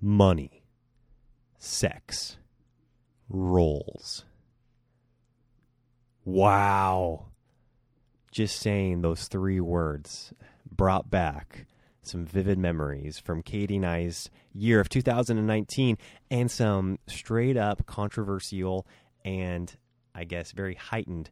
money, sex, roles. Wow. Just saying those three words brought back some vivid memories from Katie and I's year of 2019 and some straight up controversial and I guess very heightened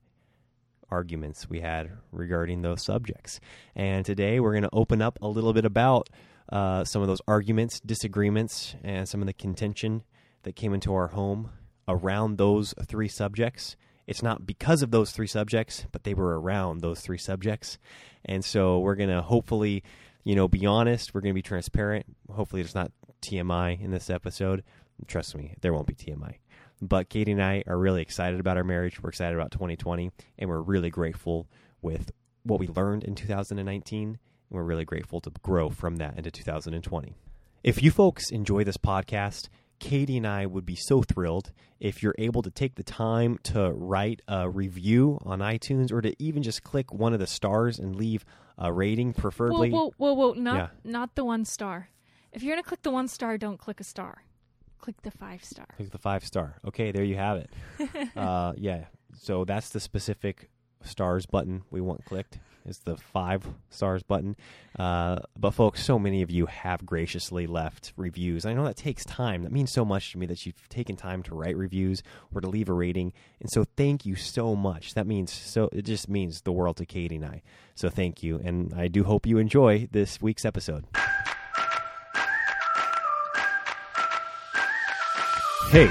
arguments we had regarding those subjects. And today we're going to open up a little bit about uh, some of those arguments, disagreements, and some of the contention that came into our home around those three subjects. It's not because of those three subjects, but they were around those three subjects. And so we're going to hopefully, you know, be honest. We're going to be transparent. Hopefully, there's not TMI in this episode. Trust me, there won't be TMI. But Katie and I are really excited about our marriage. We're excited about 2020, and we're really grateful with what we learned in 2019. We're really grateful to grow from that into 2020. If you folks enjoy this podcast, Katie and I would be so thrilled if you're able to take the time to write a review on iTunes or to even just click one of the stars and leave a rating, preferably. Whoa, whoa, whoa, whoa! Not Yeah. not the one star. If you're gonna click the one star, don't click a star. Click the five star. Click the five star. Okay, there you have it. uh, yeah. So that's the specific stars button we want clicked. Is the five stars button. Uh, but folks, so many of you have graciously left reviews. I know that takes time. That means so much to me that you've taken time to write reviews or to leave a rating. And so thank you so much. That means so. It just means the world to Katie and I. So thank you, and I do hope you enjoy this week's episode. Hey,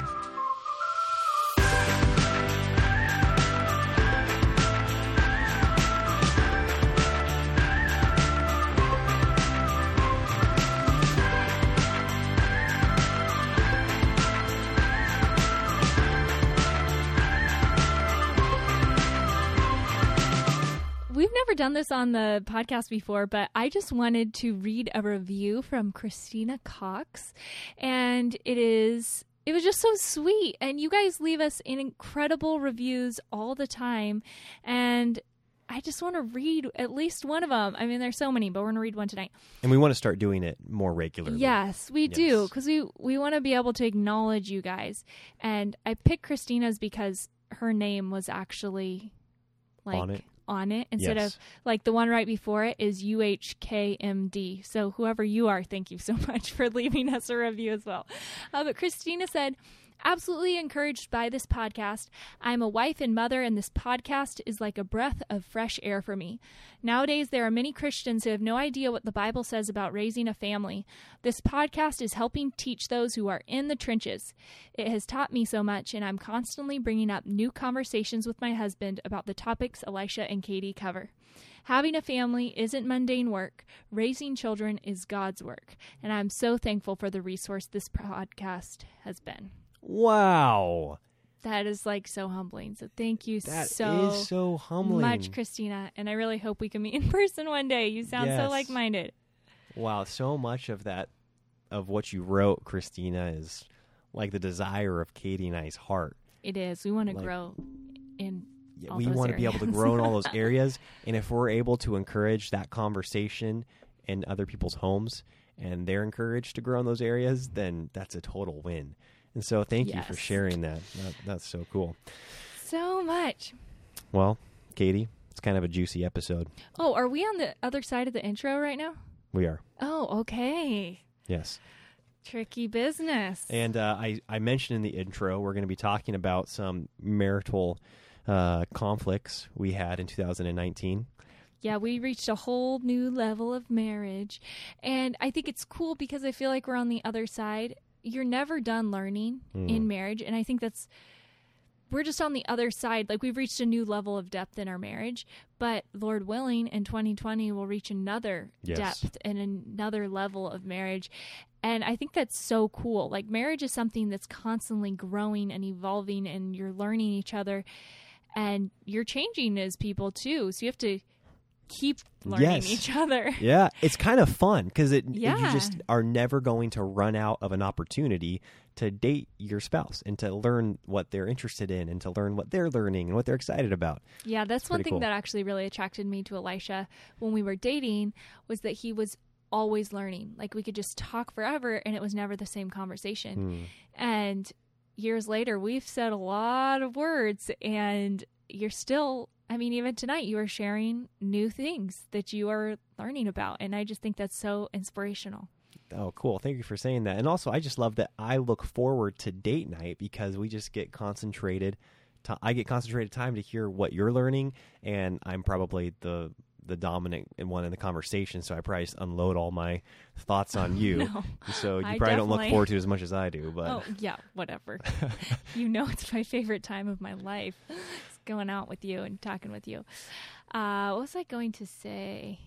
Never done this on the podcast before, but I just wanted to read a review from Christina Cox. And it is, it was just so sweet. And you guys leave us in incredible reviews all the time. And I just want to read at least one of them. I mean, there's so many, but we're going to read one tonight. And we want to start doing it more regularly. Yes, we do because we we want to be able to acknowledge you guys. And I picked Christina's because her name was actually like On it? On it instead Yes. of like the one right before it is UHKMD. So whoever you are, thank you so much for leaving us a review as well. Uh, but Christina said. Absolutely encouraged by this podcast. I'm a wife and mother, and this podcast is like a breath of fresh air for me. Nowadays, there are many Christians who have no idea what the Bible says about raising a family. This podcast is helping teach those who are in the trenches. It has taught me so much, and I'm constantly bringing up new conversations with my husband about the topics Elisha and Katie cover. Having a family isn't mundane work. Raising children is God's work. And I'm so thankful for the resource this podcast has been. Wow. That is like so humbling. So thank you That is so, so humbling. much, Christina. And I really hope we can meet in person one day. You sound so like minded. Wow, so much of that of what you wrote, Christina, is like the desire of Katie and I's heart. It is. We want to Like- grow in Yeah, we want to be able to grow in all those areas, and if we're able to encourage that conversation in other people's homes, and they're encouraged to grow in those areas, then that's a total win. And so, thank you for sharing that. that. That's so cool. so much. Well, Katie, it's kind of a juicy episode. Oh, are we on the other side of the intro right now? We are, Oh, okay. yes. Tricky business. And uh, I, I mentioned in the intro, we're going to be talking about some marital uh, conflicts we had in 2019. yeah, we reached a whole new level of marriage. And I think it's cool because I feel like we're on the other side. You're never done learning Hmm. in marriage. And I think that's, we're just on the other side. Like we've reached a new level of depth in our marriage. But Lord willing, in 2020, we'll reach another Yes. depth and another level of marriage. And I think that's so cool. Like marriage is something that's constantly growing and evolving and you're learning each other and you're changing as people too. So you have to keep learning Yes. each other. Yeah, it's kind of fun because it you just are never going to run out of an opportunity to date your spouse and to learn what they're interested in and to learn what they're learning and what they're excited about. Yeah, that's one thing cool. that actually really attracted me to Elisha when we were dating was that he was always learning. Like we could just talk forever and it was never the same conversation. Hmm. And years later, we've said a lot of words and you're still I mean even tonight you are sharing new things that you are learning about and I just think that's so inspirational. Oh, cool. Thank you for saying that. And also, I just love that I look forward to date night because we just get concentrated. To, I get concentrated time to hear what you're learning, and I'm probably the the dominant one in the conversation. So I probably just unload all my thoughts on you. No. So you I probably don't look forward to it as much as I do. But Oh, yeah, whatever. you know it's my favorite time of my life. Going out with you and talking with you. Uh, what was I going to say?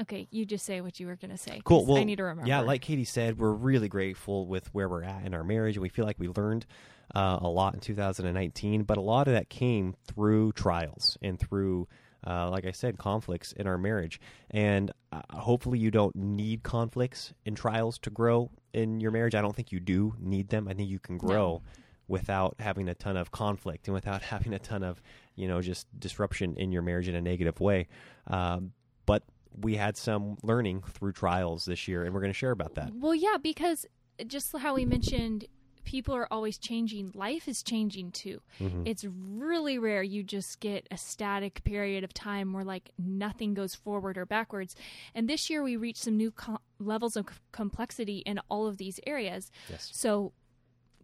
Okay, you just say what you were going to say. Cool. Well, I need to remember. Yeah, like Katie said, we're really grateful with where we're at in our marriage, and we feel like we learned uh, a lot in 2019. But a lot of that came through trials and through, uh, like I said, conflicts in our marriage. And uh, hopefully, you don't need conflicts and trials to grow in your marriage. I don't think you do need them. I think you can grow. Without having a ton of conflict and without having a ton of, you know, just disruption in your marriage in a negative way. Um, but we had some learning through trials this year, and we're going to share about that. Well, yeah, because just how we mentioned, people are always changing. Life is changing too. Mhm. It's really rare you just get a static period of time where like nothing goes forward or backwards. And this year we reached some new co- levels of c- complexity in all of these areas. Yes. So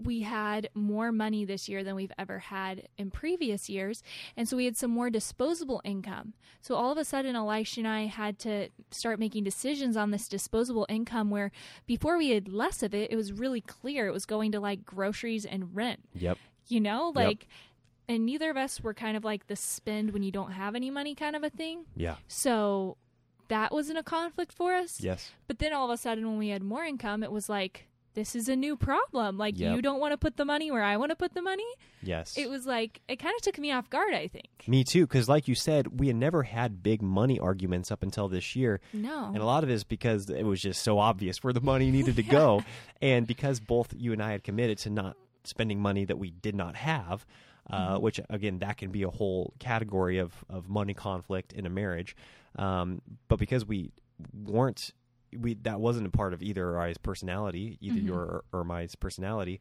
we had more money this year than we've ever had in previous years. And so we had some more disposable income. So all of a sudden, Elisha and I had to start making decisions on this disposable income where before we had less of it, it was really clear it was going to like groceries and rent, Yep. you know? Like, and neither of us were kind of like the spend when you don't have any money kind of a thing. Yeah. So that wasn't a conflict for us. Yes. But then all of a sudden, when we had more income, it was like, this is a new problem. Like, Yep. you don't want to put the money where I want to put the money. Yes. It was like, it kind of took me off guard, I think. Me too, because like you said, we had never had big money arguments up until this year. No. And a lot of it is because it was just so obvious where the money needed to go. And because both you and I had committed to not spending money that we did not have, uh, which, again, that can be a whole category of, of money conflict in a marriage. Um, but because we weren't, we that wasn't a part of either or I's personality, either Mhm. your or, or my personality.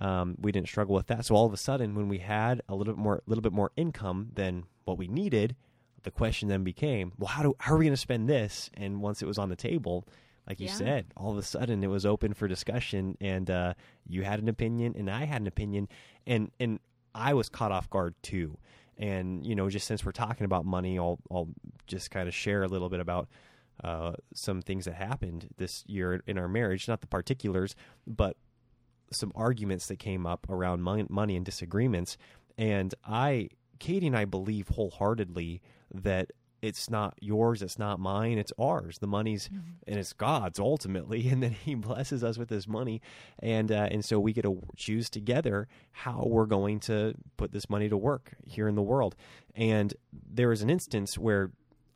Um, we didn't struggle with that. So all of a sudden, when we had a little bit more, a little bit more income than what we needed, the question then became, well, how do how are we going to spend this? And once it was on the table, like you Yeah. said, all of a sudden it was open for discussion, and uh, you had an opinion, and I had an opinion, and and I was caught off guard too. And you know, just since we're talking about money, I'll I'll just kind of share a little bit about uh, some things that happened this year in our marriage, not the particulars, but some arguments that came up around money and disagreements. And I, Katie and I believe wholeheartedly that it's not yours, it's not mine, it's ours. The money's and it's God's ultimately, and then He blesses us with this money, and uh, and so we get to choose together how we're going to put this money to work here in the world. And there was an instance where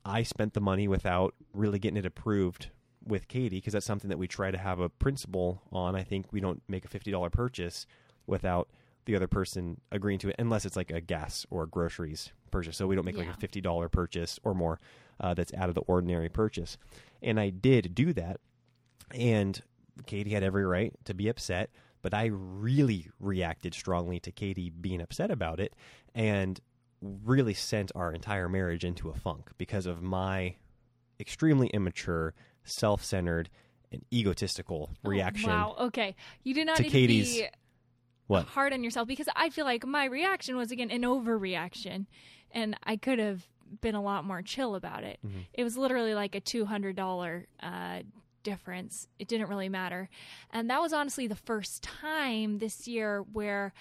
I spent the money without really getting it approved with Katie because that's something that we try to have a principle on. I think we don't make a fifty dollar purchase without the other person agreeing to it, unless it's like a gas or groceries purchase. So we don't make like a fifty dollar purchase or more uh, that's out of the ordinary purchase. And I did do that, and Katie had every right to be upset. But I really reacted strongly to Katie being upset about it, and really sent our entire marriage into a funk because of my extremely immature, self centered, and egotistical Oh, reaction. wow. Okay. You did not to need Katie's- to be What? hard on yourself because I feel like my reaction was again an overreaction, and I could have been a lot more chill about it. Mhm. It was literally like a two hundred dollar uh, difference. It didn't really matter, and that was honestly the first time this year where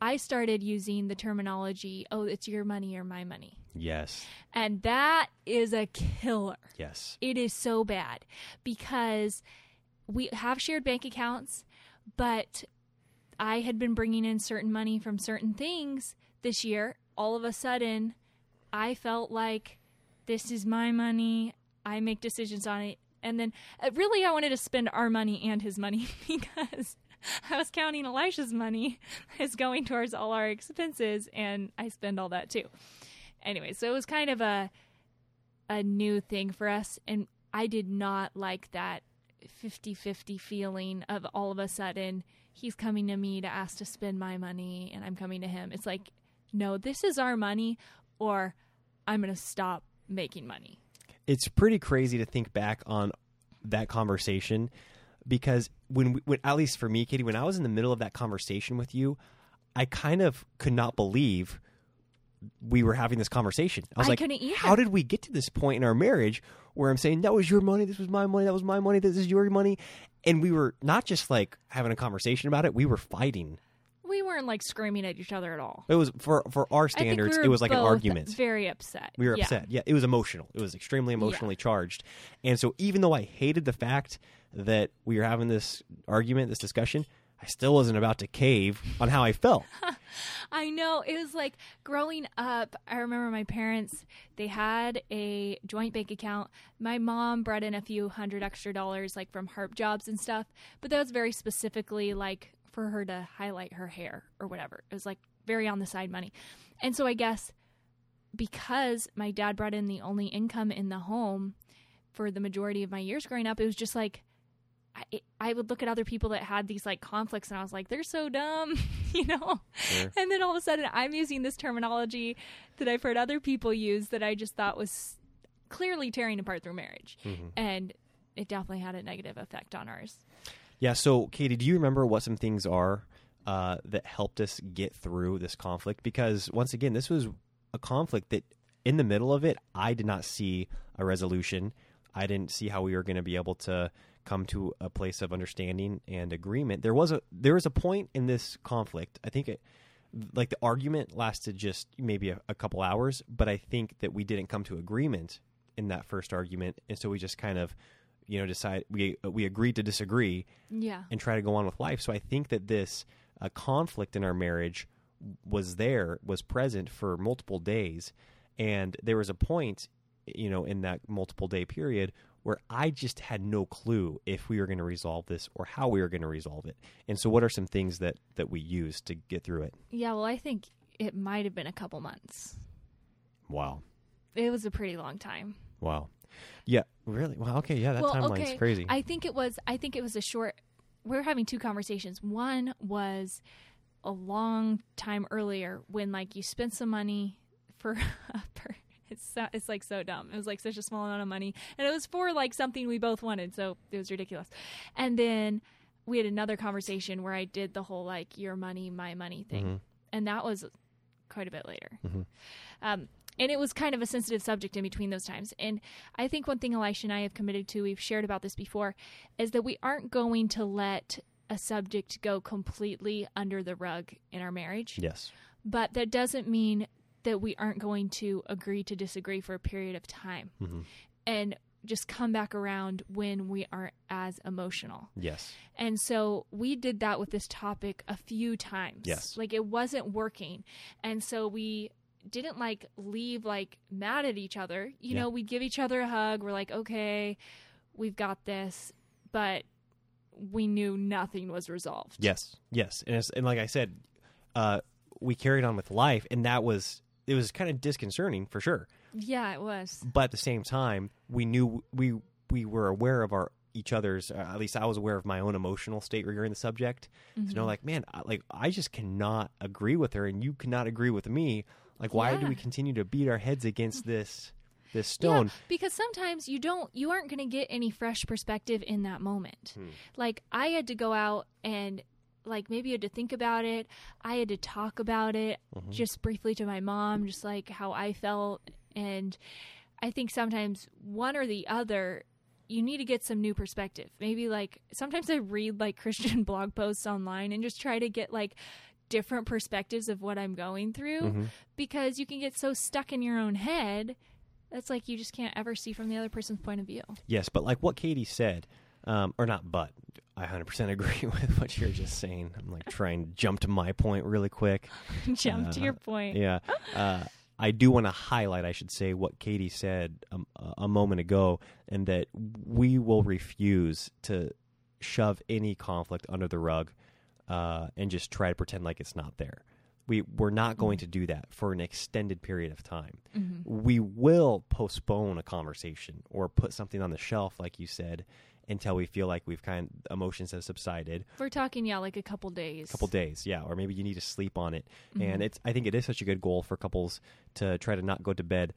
I started using the terminology, "Oh, it's your money or my money," Yes. and that is a killer Yes. it is so bad because we have shared bank accounts, but I had been bringing in certain money from certain things this year. All of a sudden, I felt like this is my money. I make decisions on it. And then, uh, really, I wanted to spend our money and his money because I was counting Elisha's money as going towards all our expenses, and I spend all that too. Anyway, so it was kind of a a new thing for us, and I did not like that 50-50 feeling of all of a sudden he's coming to me to ask to spend my money, and I'm coming to him. It's like, no, this is our money, or I'm going to stop making money. It's pretty crazy to think back on that conversation because when, we, when at least for me, Katie, when I was in the middle of that conversation with you, I kind of could not believe we were having this conversation. I was I like, how did we get to this point in our marriage where I'm saying that was your money, this was my money, that was my money, this is your money, and we were not just like having a conversation about it, we were fighting. We weren't like screaming at each other at all. It was for for our standards, we it was like an argument. Very upset. We were Yeah. upset. Yeah, it was emotional. It was extremely emotionally charged. And so even though I hated the fact that we were having this argument, this discussion, I still wasn't about to cave on how I felt. I know. It was like growing up. I remember my parents, they had a joint bank account. My mom brought in a few hundred extra dollars, like from HARP jobs and stuff, but that was very specifically like for her to highlight her hair or whatever. It was like very on the side money. And so I guess because my dad brought in the only income in the home for the majority of my years growing up, it was just like, I, I would look at other people that had these like conflicts and I was like, they're so dumb, you know? Sure. And then all of a sudden I'm using this terminology that I've heard other people use that I just thought was clearly tearing apart their marriage. Mm-hmm. And it definitely had a negative effect on ours. Yeah. So, Katie, do you remember what some things are uh, that helped us get through this conflict? Because once again, this was a conflict that, in the middle of it, I did not see a resolution. I didn't see how we were going to be able to come to a place of understanding and agreement. There was a there was a point in this conflict. I think it like the argument lasted just maybe a, a couple hours, but I think that we didn't come to agreement in that first argument, and so we just kind of you know decide we we agreed to disagree Yeah. and try to go on with life. So I think that this uh, conflict in our marriage was there, was present for multiple days, and there was a point, you know, in that multiple day period where I just had no clue if we were going to resolve this or how we were going to resolve it. And so, what are some things that that we used to get through it? Yeah. Well, I think it might have been a couple months. Wow, It was a pretty long time. wow, yeah, really? Wow, okay, yeah, that well, timeline's okay. crazy. I think it was. I think it was a short. We were having two conversations. One was a long time earlier when like you spent some money for a per- it's so, it's like so dumb. It was like such a small amount of money, and it was for like something we both wanted, so it was ridiculous. And then we had another conversation where I did the whole like your money, my money thing, Mhm. and that was quite a bit later. Mhm. Um, and it was kind of a sensitive subject in between those times. And I think one thing Elisha and I have committed to, we've shared about this before, is that we aren't going to let a subject go completely under the rug in our marriage. yes, But that doesn't mean that we aren't going to agree to disagree for a period of time hmm and just come back around when we aren't as emotional. yes, And so we did that with this topic a few times. Yes. Like it wasn't working. And so we didn't like leave like mad at each other. You Yeah. know, we'd give each other a hug. We're like, okay, we've got this. But we knew nothing was resolved. Yes, yes, and it's, and like I said, uh, we carried on with life, and that was it was kind of disconcerting for sure. Yeah, it was. But at the same time, we knew we we were aware of our each other's. Uh, at least I was aware of my own emotional state regarding the subject. Mm-hmm. To know, like, man, I, like I just cannot agree with her, and you cannot agree with me. Like, why do we continue to beat our heads against this this stone? Yeah, because sometimes you don't you aren't going to get any fresh perspective in that moment. Hmm. Like I had to go out and like maybe you had to think about it. I had to talk about it Mhm. just briefly to my mom, just like how I felt and I think sometimes one or the other you need to get some new perspective. Maybe like sometimes I read like Christian blog posts online and just try to get like different perspectives of what I'm going through Mhm. because you can get so stuck in your own head that's like you just can't ever see from the other person's point of view. Yes, but like what Katie said, Um, or not, but I 100% agree with what you're just saying. I'm like trying to jump to my point really quick. Jump to Uh, your point. Yeah. Uh, I do want to highlight, I should say, what Katie said um, a moment ago, and that we will refuse to shove any conflict under the rug uh, and just try to pretend like it's not there. We, we're not going to do that for an extended period of time. Mhm. We will postpone a conversation or put something on the shelf, like you said, until we feel like we've kind of emotions have subsided We're talking, yeah, like a couple days. A couple days yeah or maybe you need to sleep on it Mm-hmm. and it's i think it is such a good goal for couples to try to not go to bed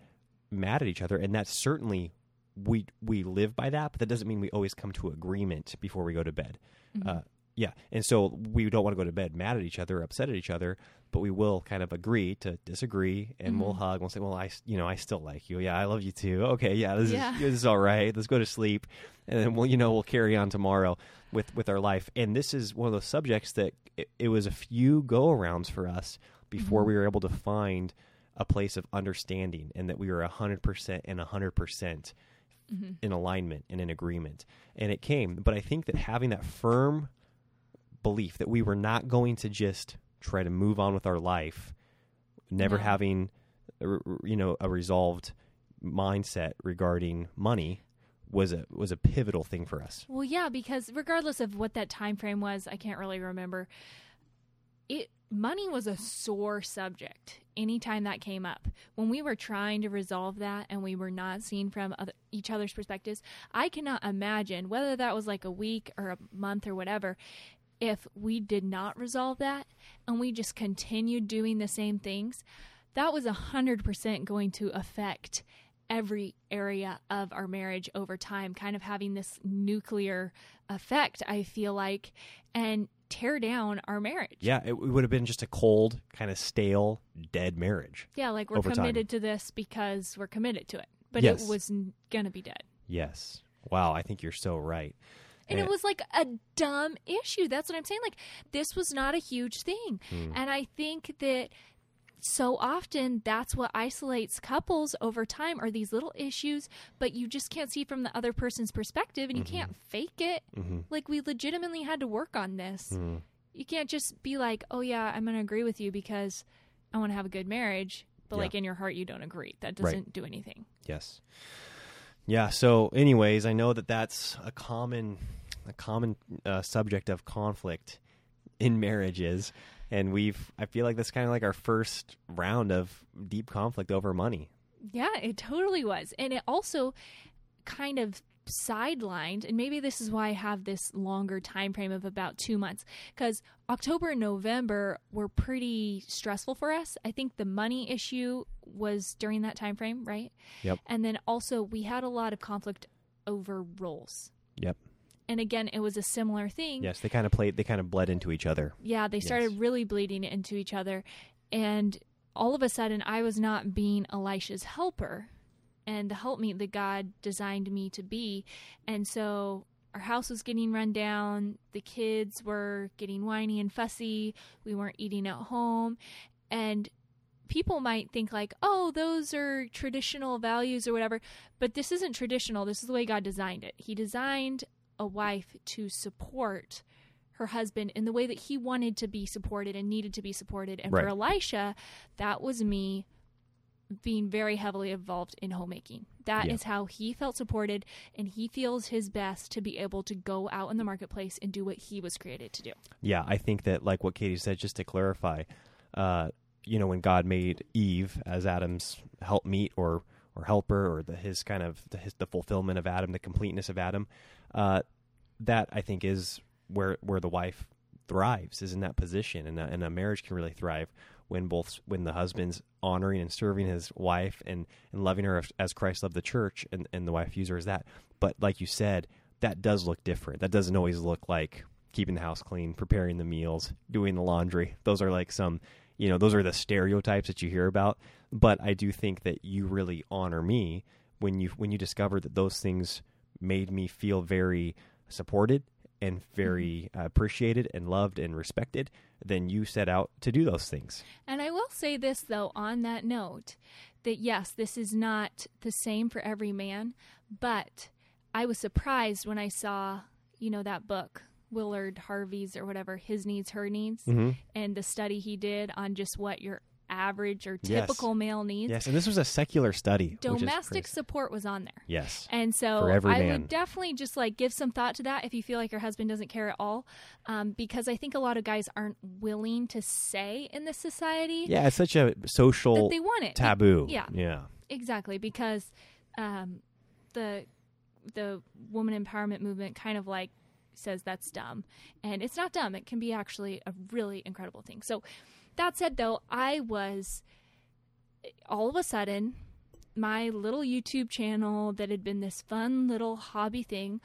mad at each other and that's certainly we we live by that but that doesn't mean we always come to agreement before we go to bed Mm-hmm. uh, yeah and so we don't want to go to bed mad at each other upset at each other but we will kind of agree to disagree and we'll Mm-hmm. hug we'll say well i you know i still like you yeah i love you too okay yeah this Yeah. is this is all right let's go to sleep and then we'll you know we'll carry on tomorrow with with our life and this is one of those subjects that it, it was a few go arounds for us before Mm-hmm. we were able to find a place of understanding and that we were 100% and 100% Mm-hmm. in alignment and in agreement and it came but i think that having that firm belief that we were not going to just try to move on with our life never No. having a r- r- you know a resolved mindset regarding money was a was a pivotal thing for us Well, yeah, because regardless of what that time frame was, I can't really remember. It money was a sore subject anytime that came up. When we were trying to resolve that and we were not seen from other, each other's perspectives, I cannot imagine whether that was like a week or a month or whatever if we did not resolve that and we just continued doing the same things. That was a 100% going to affect every area of our marriage over time, kind of having this nuclear effect, I feel like, and tear down our marriage. yeah it, would have been just a cold kind of stale dead marriage Yeah, like we're Over time. committed to this because we're committed to it. But Yes. it was gonna be dead. yes wow i think you're so right And it was like a dumb issue. That's what I'm saying. Like, this was not a huge thing. Hmm. And I think that so often that's what isolates couples over time are these little issues, but you just can't see from the other person's perspective and you can't fake it. Mhm. Like, we legitimately had to work on this. Mm. You can't just be like, oh, yeah, I'm going to agree with you because I want to have a good marriage. But, Yeah. like, in your heart, you don't agree. That doesn't do anything. Yes. Yeah. So, anyways, I know that that's a common, a common uh, subject of conflict in marriages, and we've. I feel like that's kind of like our first round of deep conflict over money. Yeah, it totally was. And it also kind of sidelined and maybe this is why I have this longer time frame of about 2 months cuz October and November were pretty stressful for us. I think the money issue was during that time frame, right? Yep. And then also we had a lot of conflict over roles. Yep. And again, it was a similar thing Yes, they kind of played. They kind of bled into each other. yeah, they started Yes. really bleeding into each other. And all of a sudden, I was not being Elisha's helper and the helpmeet that God designed me to be. And so our house was getting run down. The kids were getting whiny and fussy. We weren't eating at home. And people might think, like, oh, those are traditional values or whatever. But this isn't traditional. This is the way God designed it. He designed a wife to support her husband in the way that he wanted to be supported and needed to be supported. And for Elisha, that was me being very heavily involved in homemaking. That is Yeah. how he felt supported, and he feels his best to be able to go out in the marketplace and do what he was created to do. Yeah, I think that like what Katie said, just to clarify, uh, you know, when God made Eve as Adam's helpmeet or or helper or the his kind of the, his, the fulfillment of Adam, the completeness of Adam, uh, that I think is where where the wife thrives is in that position, and a, and a marriage can really thrive when both when the husband's honoring and serving his wife and and loving her as, Christ loved the church, and and the wife views her as that. But like you said, that does look different. That doesn't always look like keeping the house clean, preparing the meals, doing the laundry. Those are like some, you know, those are the stereotypes that you hear about. But I do think that you really honor me when you when you discover that those things made me feel very supported and very uh, appreciated and loved and respected. Then you set out to do those things. And I will say this, though, on that note, that yes, this is not the same for every man, but I was surprised when I saw you know, that book, Willard Harvey's or whatever, His Needs, Her Needs, hmm and the study he did on just what your average or Yes. typical male needs. Yes, and this was a secular study. Domestic support was on there. Yes. And so I man. would definitely just like give some thought to that if you feel like your husband doesn't care at all, um, because I think a lot of guys aren't willing to say in this society Yeah, it's such a that social they want it. taboo. Yeah. Yeah. exactly because um, the the woman empowerment movement kind of like says that's dumb, and it's not dumb. It can be actually a really incredible thing. So that said, though, I was all of a sudden my little YouTube channel that had been this fun little hobby thing.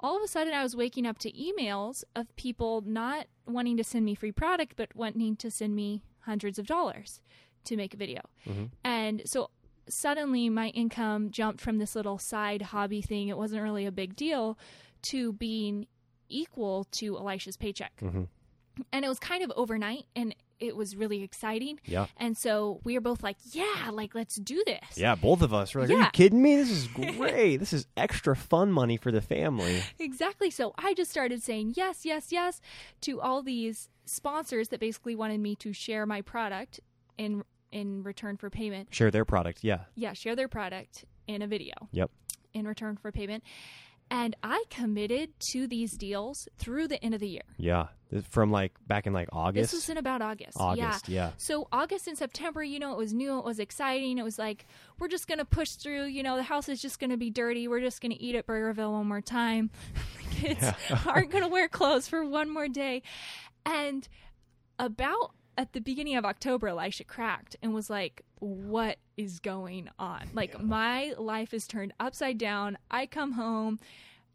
All of a sudden, I was waking up to emails of people not wanting to send me free product, but wanting to send me hundreds of dollars to make a video. Mhm. And so suddenly my income jumped from this little side hobby thing, it wasn't really a big deal, to being equal to Elisha's paycheck. hmm And it was kind of overnight and it was really exciting. Yeah. And so we were both like, yeah, like let's do this. Yeah, both of us were like, "Are you kidding me? This is great. this is extra fun money for the family." Exactly. So I just started saying yes, yes, yes to all these sponsors that basically wanted me to share my product in in return for payment. Share their product. Yeah. Yeah, share their product in a video Yep. in return for payment. And I committed to these deals through the end of the year. Yeah. From like back in like August. This was in about August. Yeah. August. Yeah. So August and September, you know, it was new, it was exciting. It was like we're just gonna push through. You know, the house is just gonna be dirty. We're just gonna eat at Burgerville one more time. the kids Yeah. aren't gonna wear clothes for one more day. And about at the beginning of October, Elisha cracked and was like, "What is going on? Like my life is turned upside down. I come home,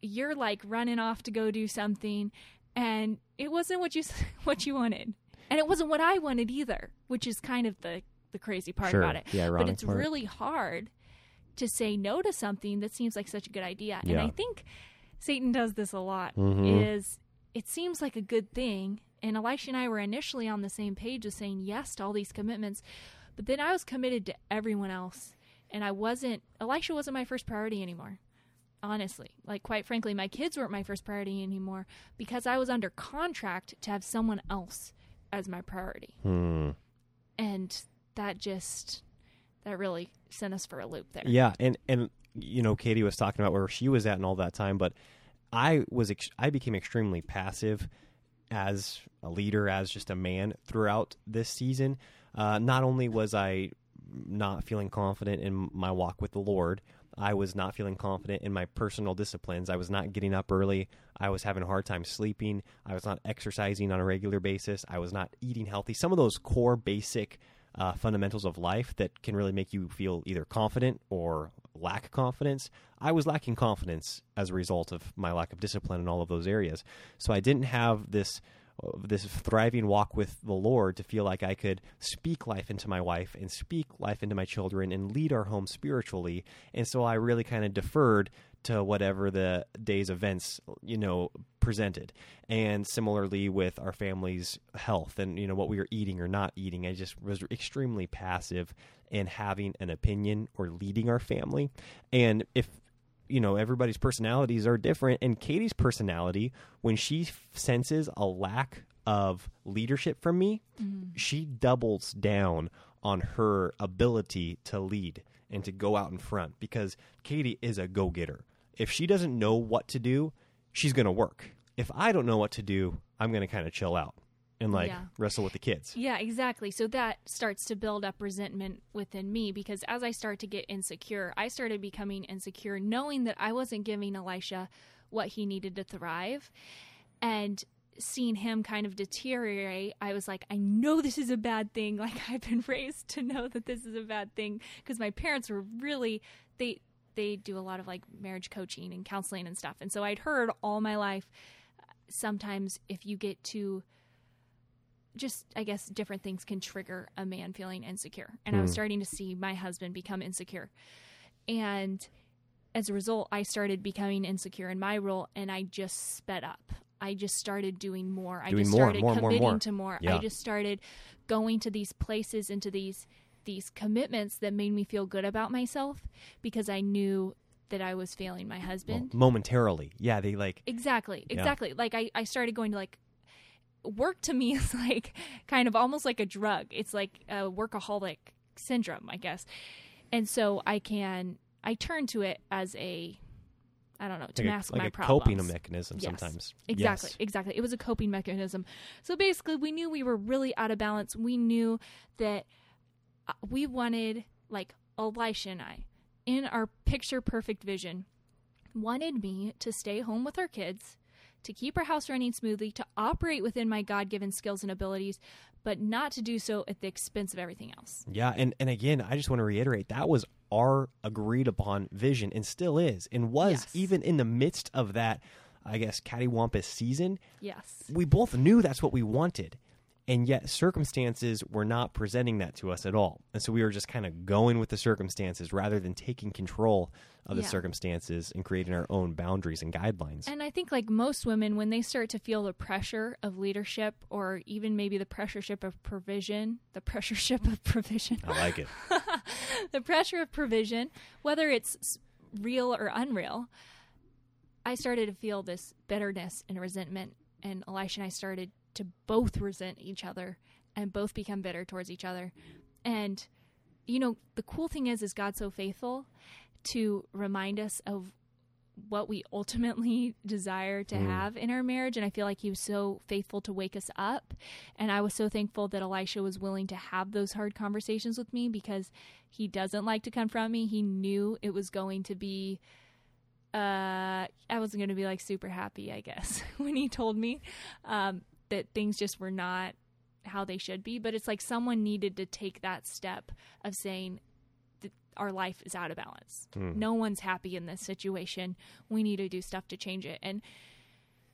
you're like running off to go do something, and it wasn't what you what you wanted, and it wasn't what I wanted either, which is kind of the the crazy part Sure. about it. The but it's part. really hard to say no to something that seems like such a good idea, and I think Satan does this a lot. Mhm. Is it seems like a good thing, and Elisha and I were initially on the same page of saying yes to all these commitments, but then I was committed to everyone else, and I wasn't. Elisha wasn't my first priority anymore honestly. Like, quite frankly, my kids weren't my first priority anymore because I was under contract to have someone else as my priority. Hmm. And that just, that really sent us for a loop there. Yeah, and and you know, Katie was talking about where she was at and all that time, but I was ex- I became extremely passive as a leader, as just a man throughout this season. Uh, not only was I not feeling confident in my walk with the Lord, I was not feeling confident in my personal disciplines. I was not getting up early. I was having a hard time sleeping. I was not exercising on a regular basis. I was not eating healthy. Some of those core basic uh, fundamentals of life that can really make you feel either confident or lack confidence. I was lacking confidence as a result of my lack of discipline in all of those areas. So I didn't have this uh, this thriving walk with the Lord to feel like I could speak life into my wife and speak life into my children and lead our home spiritually. And so I really kind of deferred to whatever the day's events, you know, presented. And similarly with our family's health and, you know, what we were eating or not eating, I just was extremely passive in having an opinion or leading our family. And if you know everybody's personalities are different and katie's personality when she f- senses a lack of leadership from me mm-hmm. she doubles down on her ability to lead and to go out in front because katie is a go-getter if she doesn't know what to do she's going to work if i don't know what to do i'm going to kind of chill out and like Yeah. wrestle with the kids Yeah, exactly. So that starts to build up resentment within me because as I start to get insecure, I started becoming insecure knowing that I wasn't giving Elisha what he needed to thrive. And seeing him kind of deteriorate, I was like, I know this is a bad thing. Like I've been raised to know that this is a bad thing because my parents were really they they do a lot of like marriage coaching and counseling and stuff. And so I'd heard all my life sometimes if you get to just I guess different things can trigger a man feeling insecure. And I was Hmm. starting to see my husband become insecure. And as a result, I started becoming insecure in my role and I just sped up. I just started doing more. I just more, started more, committing more. to more. Yeah. I just started going to these places into these these commitments that made me feel good about myself because I knew that I was failing my Well, husband. momentarily. Yeah, they like Exactly. Yeah. Exactly. Like I, I started going to like work to me is like kind of almost like a drug. It's like a workaholic syndrome, I guess. And so I can I turn to it as a I don't know, to like a, mask like my a problems. coping mechanism Yes. sometimes. Exactly, Yes. exactly. It was a coping mechanism. So basically, we knew we were really out of balance. We knew that Uh, we wanted, like Elisha and I, in our picture perfect vision, wanted me to stay home with our kids, to keep our house running smoothly, to operate within my God given skills and abilities, but not to do so at the expense of everything else. Yeah, and and again, I just want to reiterate that was our agreed upon vision and still is and was Yes. even in the midst of that I guess cattywampus season, Yes. we both knew that's what we wanted. And yet circumstances were not presenting that to us at all. And so we were just kind of going with the circumstances rather than taking control of the Yeah. circumstances and creating our own boundaries and guidelines. And I think, like most women, when they start to feel the pressure of leadership or even maybe the pressureship of provision, the pressureship of provision, I like it. the pressure of provision, whether it's real or unreal, I started to feel this bitterness and resentment. And Elisha and I started to both resent each other and both become bitter towards each other. And, you know, the cool thing is, is God's so faithful to remind us of what we ultimately desire to Mm. have in our marriage. And I feel like he was so faithful to wake us up. And I was so thankful that Elisha was willing to have those hard conversations with me because he doesn't like to confront me. He knew it was going to be, uh, I wasn't going to be like super happy, I guess, when he told me um, that things just were not how they should be. But it's like someone needed to take that step of saying, that our life is out of balance. Mm. No one's happy in this situation. We need to do stuff to change it. And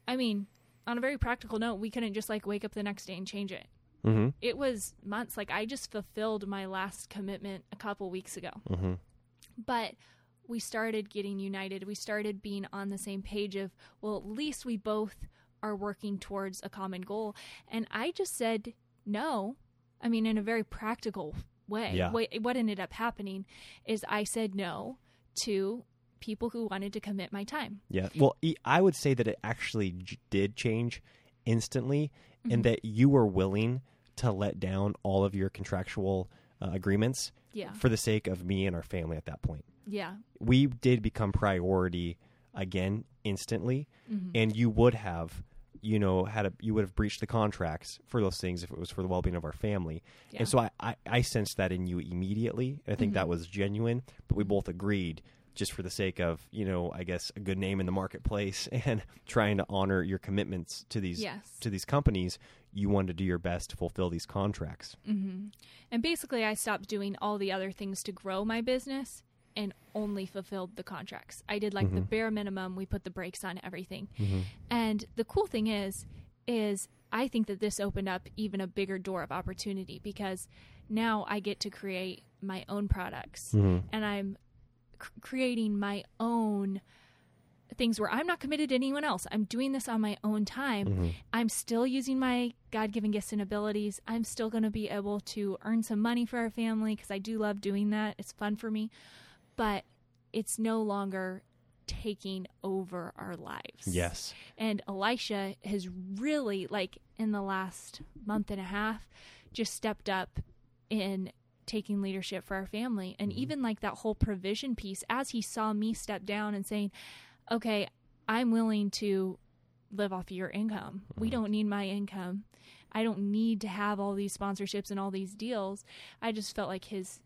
I mean, on a very practical note, we couldn't just like wake up the next day and change it. Mm-hmm. It was months. Like I just fulfilled my last commitment a couple weeks ago. Mm-hmm. But we started getting united. We started being on the same page of, well, at least we both are working towards a common goal. And I just said no. I mean, in a very practical way. Yeah. What, what ended up happening is I said no to people who wanted to commit my time. Yeah. Well, I would say that it actually did change instantly, and that you were willing to let down all of your contractual uh, agreements Yeah. for the sake of me and our family at that point. Yeah. We did become priority again instantly, Mhm. and you would have. You know, had a you would have breached the contracts for those things if it was for the well being of our family, Yeah. and so I, I I sensed that in you immediately. and I think that was genuine, but we both agreed just for the sake of you know I guess a good name in the marketplace and trying to honor your commitments to these Yes. to these companies. You wanted to do your best to fulfill these contracts. hmm And basically, I stopped doing all the other things to grow my business and only fulfilled the contracts. I did like the mm-hmm. bare minimum. We put the brakes on everything. Mm-hmm. And the cool thing is, is I think that this opened up even a bigger door of opportunity because now I get to create my own products mm-hmm. and I'm c- creating my own things where I'm not committed to anyone else. I'm doing this on my own time. I'm still using my God given gifts and abilities. I'm still going to be able to earn some money for our family because I do love doing that. It's fun for me. But it's no longer taking over our lives. Yes. And Elisha has really, like, in the last month and a half, just stepped up in taking leadership for our family. And mm-hmm. even like that whole provision piece, as he saw me step down and saying, okay, I'm willing to live off of your income. We mm-hmm. don't need my income. I don't need to have all these sponsorships and all these deals. I just felt like his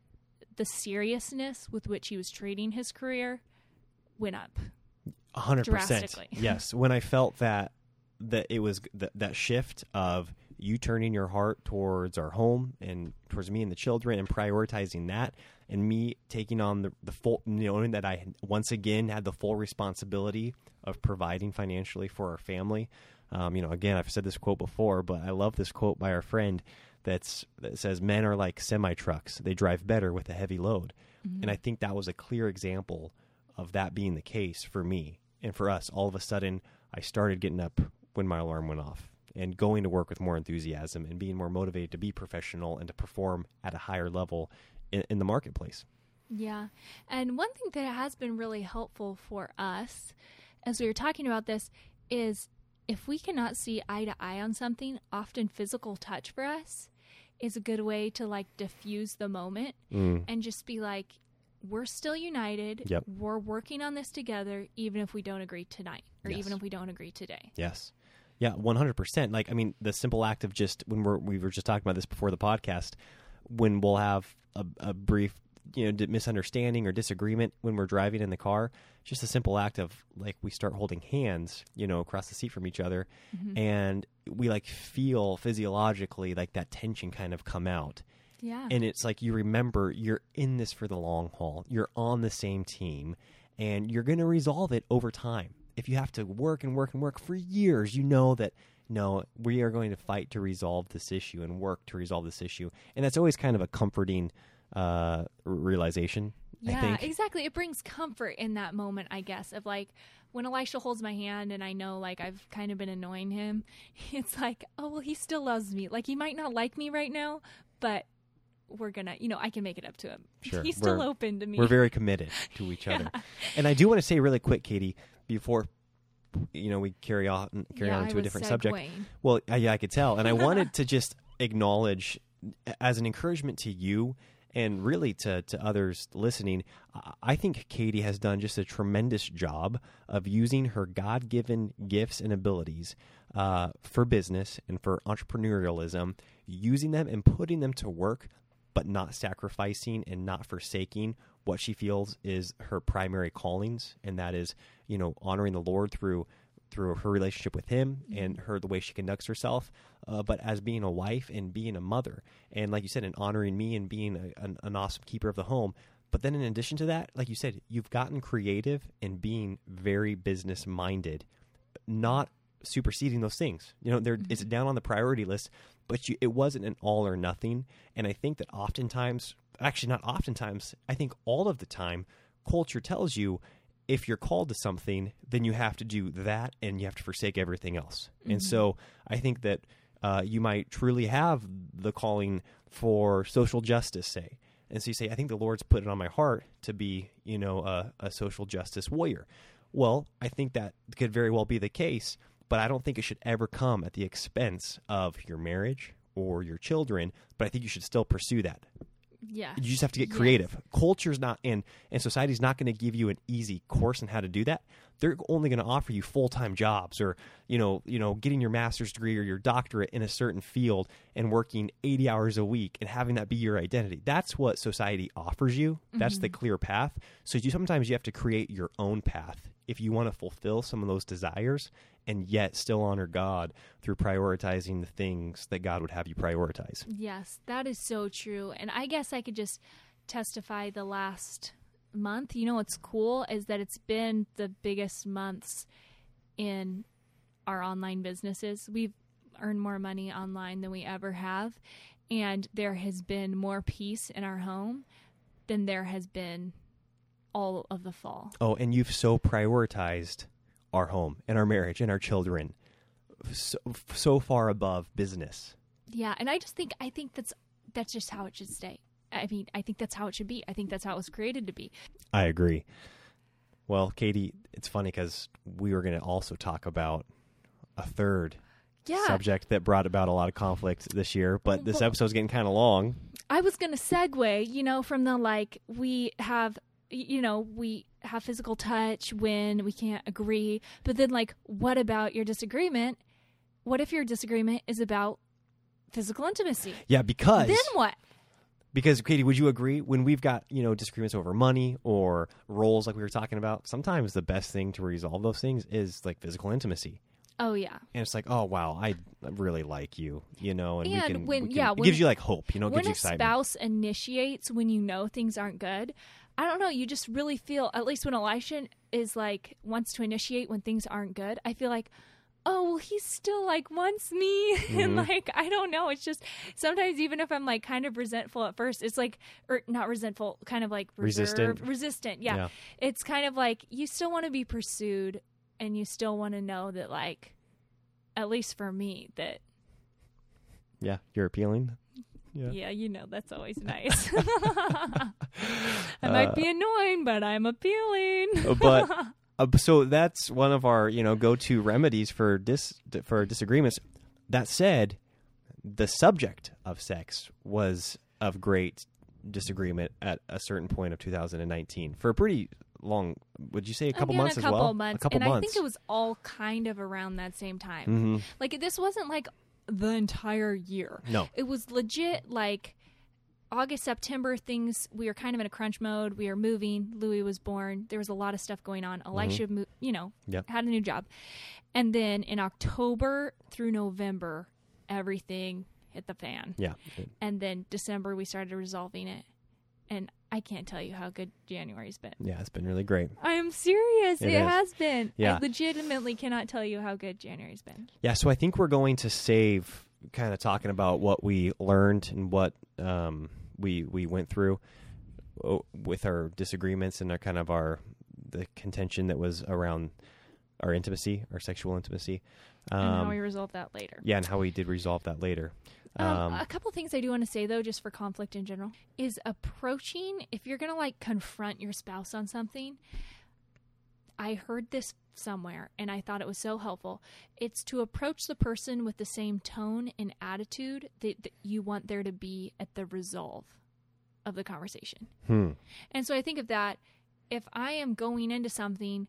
the seriousness with which he was treating his career went up. Hundred percent. Drastically. Yes. When I felt that that it was th- that shift of you turning your heart towards our home and towards me and the children and prioritizing that and me taking on the, the full knowing that I once again had the full responsibility of providing financially for our family. Um, you know, again, I've said this quote before, but I love this quote by our friend that's that says men are like semi trucks. They drive better with a heavy load. Mm-hmm. And I think that was a clear example of that being the case for me and for us. All of a sudden, I started getting up when my alarm went off and going to work with more enthusiasm and being more motivated to be professional and to perform at a higher level in, in the marketplace. Yeah. And one thing that has been really helpful for us as we were talking about this is if we cannot see eye to eye on something, often physical touch for us is a good way to like diffuse the moment Mm. and just be like, we're still united. Yep. We're working on this together, even if we don't agree tonight or Yes. even if we don't agree today. Yes. Yeah, one hundred percent. Like, I mean, the simple act of just when we're we were just talking about this before the podcast, when we'll have a, a brief, you know, misunderstanding or disagreement when we're driving in the car, just a simple act of like we start holding hands, you know, across the seat from each other, mm-hmm. and we like feel physiologically like that tension kind of come out, Yeah. and it's like you remember you're in this for the long haul. You're on the same team and you're going to resolve it over time. If you have to work and work and work for years, you know that no, we are going to fight to resolve this issue and work to resolve this issue. And that's always kind of a comforting uh, realization, I Yeah, think. exactly. It brings comfort in that moment, I guess, of like when Elisha holds my hand and I know like I've kind of been annoying him, it's like, oh, well, he still loves me. Like he might not like me right now, but we're gonna, you know, I can make it up to him. Sure. He's still We're- open to me. We're very committed to each other. And I do want to say really quick, Katie, before you know we carry on carry Yeah, on to a different subject. Well, uh, yeah, I could tell, and I wanted to just acknowledge, as an encouragement to you, and really to to others listening. I- think Katie has done just a tremendous job of using her God given gifts and abilities uh, for business and for entrepreneurialism, using them and putting them to work, but not sacrificing and not forsaking what she feels is her primary callings, and that is, you know, honoring the Lord through through her relationship with him and her the way she conducts herself, uh, but as being a wife and being a mother, and like you said, and honoring me and being a, an, an awesome keeper of the home. But then, in addition to that, like you said, you've gotten creative and being very business minded, not superseding those things. You know, there it's down on the priority list, but you, it wasn't an all or nothing. And I think that oftentimes, actually not oftentimes, I think all of the time, culture tells you if you're called to something, then you have to do that and you have to forsake everything else. And so I think that uh, you might truly have the calling for social justice, say. And so you say, I think the Lord's put it on my heart to be, you know, a, a social justice warrior. Well, I think that could very well be the case, but I don't think it should ever come at the expense of your marriage or your children. But I think you should still pursue that. Yeah. You just have to get Yes. creative. Culture's not and and society's not going to give you an easy course on how to do that. They're only going to offer you full time jobs or you know you know getting your master's degree or your doctorate in a certain field and working eighty hours a week and having that be your identity. That's what society offers you. That's the mm-hmm. clear path. So you sometimes you have to create your own path if you want to fulfill some of those desires and yet still honor God through prioritizing the things that God would have you prioritize. Yes, that is so true. And I guess I could just testify the last month. You know what's cool is that it's been the biggest months in our online businesses. We've earned more money online than we ever have. And there has been more peace in our home than there has been all of the fall. Oh, and you've so prioritized our home and our marriage and our children so, so far above business. Yeah, and I just think I think that's that's just how it should stay. I mean, I think that's how it should be. I think that's how it was created to be. I agree. Well, Katie, it's funny because we were going to also talk about a third Yeah. subject that brought about a lot of conflict this year, but this Well- episode's getting kind of long. I was going to segue, you know, from the like we have you know, we have physical touch when we can't agree, but then like what about your disagreement? What if your disagreement is about physical intimacy? Yeah, because Then what? because Katie, would you agree when we've got you know disagreements over money or roles like we were talking about? Sometimes the best thing to resolve those things is like physical intimacy. Oh yeah. and it's like, oh wow, I really like you, you know, and, we And can, when- can- yeah, it gives you like hope, you know, it when gives you a spouse initiates when you know things aren't good, I don't know. You just really feel, at least when Elisha is like wants to initiate when things aren't good, I feel like, oh well, he still like wants me, and Mhm. like I don't know. It's just sometimes even if I'm like kind of resentful at first, it's like or not resentful, kind of like Resistant. resistant. Yeah. Yeah. it's kind of like you still want to be pursued, and you still want to know that like, at least for me, that yeah, you're appealing. Yeah. Yeah, you know that's always nice. Might be annoying, but I'm appealing. Uh, but uh, so that's one of our you know go-to remedies for dis for disagreements. That said, the subject of sex was of great disagreement at a certain point of 2019 for a pretty long. Would you say a couple Again, months a as couple well? months, a couple and months. I think it was all kind of around that same time. hmm Like this wasn't like the entire year. No. It was legit like August, September things. We were kind of in a crunch mode. We were moving. Louis was born. There was a lot of stuff going on. Elisha, mo- you know, Yep. had a new job. And then in October through November, everything hit the fan. Yeah. And then December, we started resolving it. And I can't tell you how good January's been. Yeah, it's been really great. I am serious. It It, has been. Yeah. I legitimately cannot tell you how good January's been. Yeah, so I think we're going to save kind of talking about what we learned and what um, we we went through uh, with our disagreements and our kind of our the contention that was around our intimacy, our sexual intimacy. and how Um, we resolve that later. yeah, and how we did resolve that later. Um, Um, a couple things I do want to say though, just for conflict in general, is approaching. If you're gonna like confront your spouse on something, I heard this somewhere and I thought it was so helpful. It's to approach the person with the same tone and attitude that, that you want there to be at the resolve of the conversation. hmm. And so I think of that if I am going into something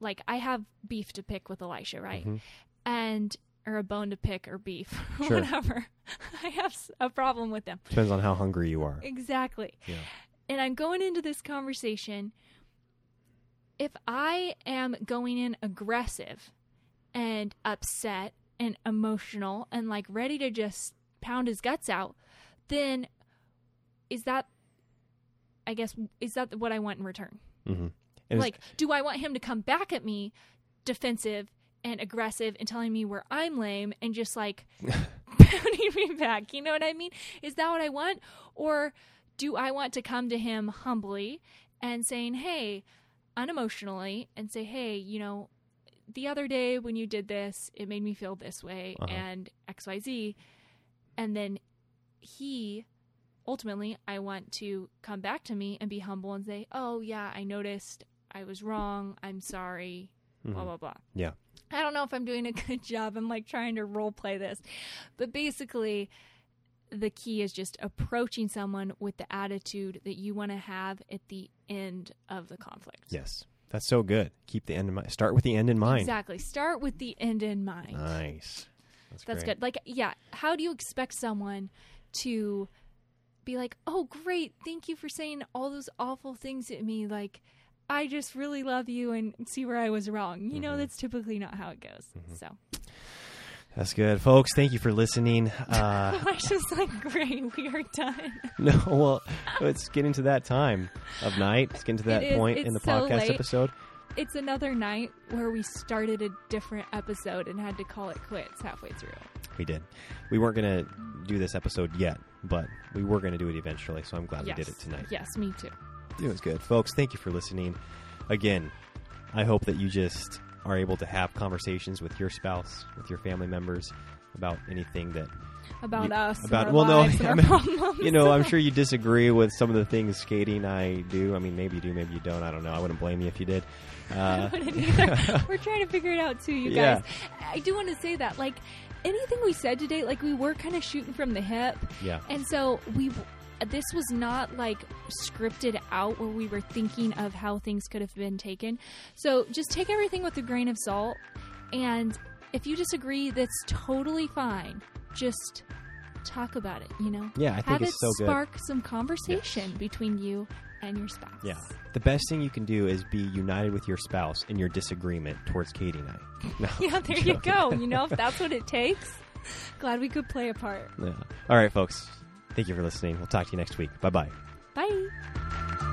like I have beef to pick with Elisha, right? Mhm. And or a bone to pick or beef, Sure. whatever. I have a problem with them. Depends on how hungry you are. Exactly. Yeah. And I'm going into this conversation if I am going in aggressive and upset and emotional and like ready to just pound his guts out, then is that I guess is that what I want in return? Mm-hmm. Like, do I want him to come back at me defensive and aggressive and telling me where I'm lame and just like pounding me back? You know what I mean? Is that what I want? Or do I want to come to him humbly and saying, hey, unemotionally, and say, hey, you know, the other day when you did this, it made me feel this way Uh-huh. and XYZ. And then he ultimately I want to come back to me and be humble and say, "Oh yeah, I noticed. I was wrong. I'm sorry." Blah Mhm. blah blah. Yeah. I don't know if I'm doing a good job. I'm like trying to role play this, but basically, the key is just approaching someone with the attitude that you want to have at the end of the conflict. Yes, that's so good. Keep the end in mind. Start with the end in mind. Exactly. Start with the end in mind. Nice. That's, That's good. Like, yeah, how do you expect someone to be like, "Oh, great, thank you for saying all those awful things at me." Like, I just really love you and see where I was wrong. You know, Mhm. that's typically not how it goes. Mhm. So That's good, folks. Thank you for listening. Uh, I was just like, "Great, we are done." no, well, it's getting to that time of night. It's getting to that It is. point in the so podcast late. episode. It's another night where we started a different episode and had to call it quits halfway through. We did. We weren't going to do this episode yet, but we were going to do it eventually. So I'm glad yes. we did it tonight. Yes, me too. It was good, folks. Thank you for listening. Again, I hope that you just are able to have conversations with your spouse, with your family members about anything that About You- us, about- well, no, I mean, you know. I'm sure you disagree with some of the things Katie and I do. I mean, maybe you do, maybe you don't. I don't know. I wouldn't blame you if you did. Uh. We're trying to figure it out too, you Yeah. guys. I do want to say that, like, anything we said today, like, we were kind of shooting from the hip, yeah, and so we. This was not like scripted out where we were thinking of how things could have been taken. So just take everything with a grain of salt. And if you disagree, that's totally fine. Just talk about it, you know? yeah. I think Have it's it so good. spark some conversation between you and your spouse. Yeah. The best thing you can do is be united with your spouse in your disagreement towards Katie and I. No, Yeah, there you go. You know, if that's what it takes, glad we could play a part. Yeah. All right, folks. Thank you for listening. We'll talk to you next week. Bye bye. Bye.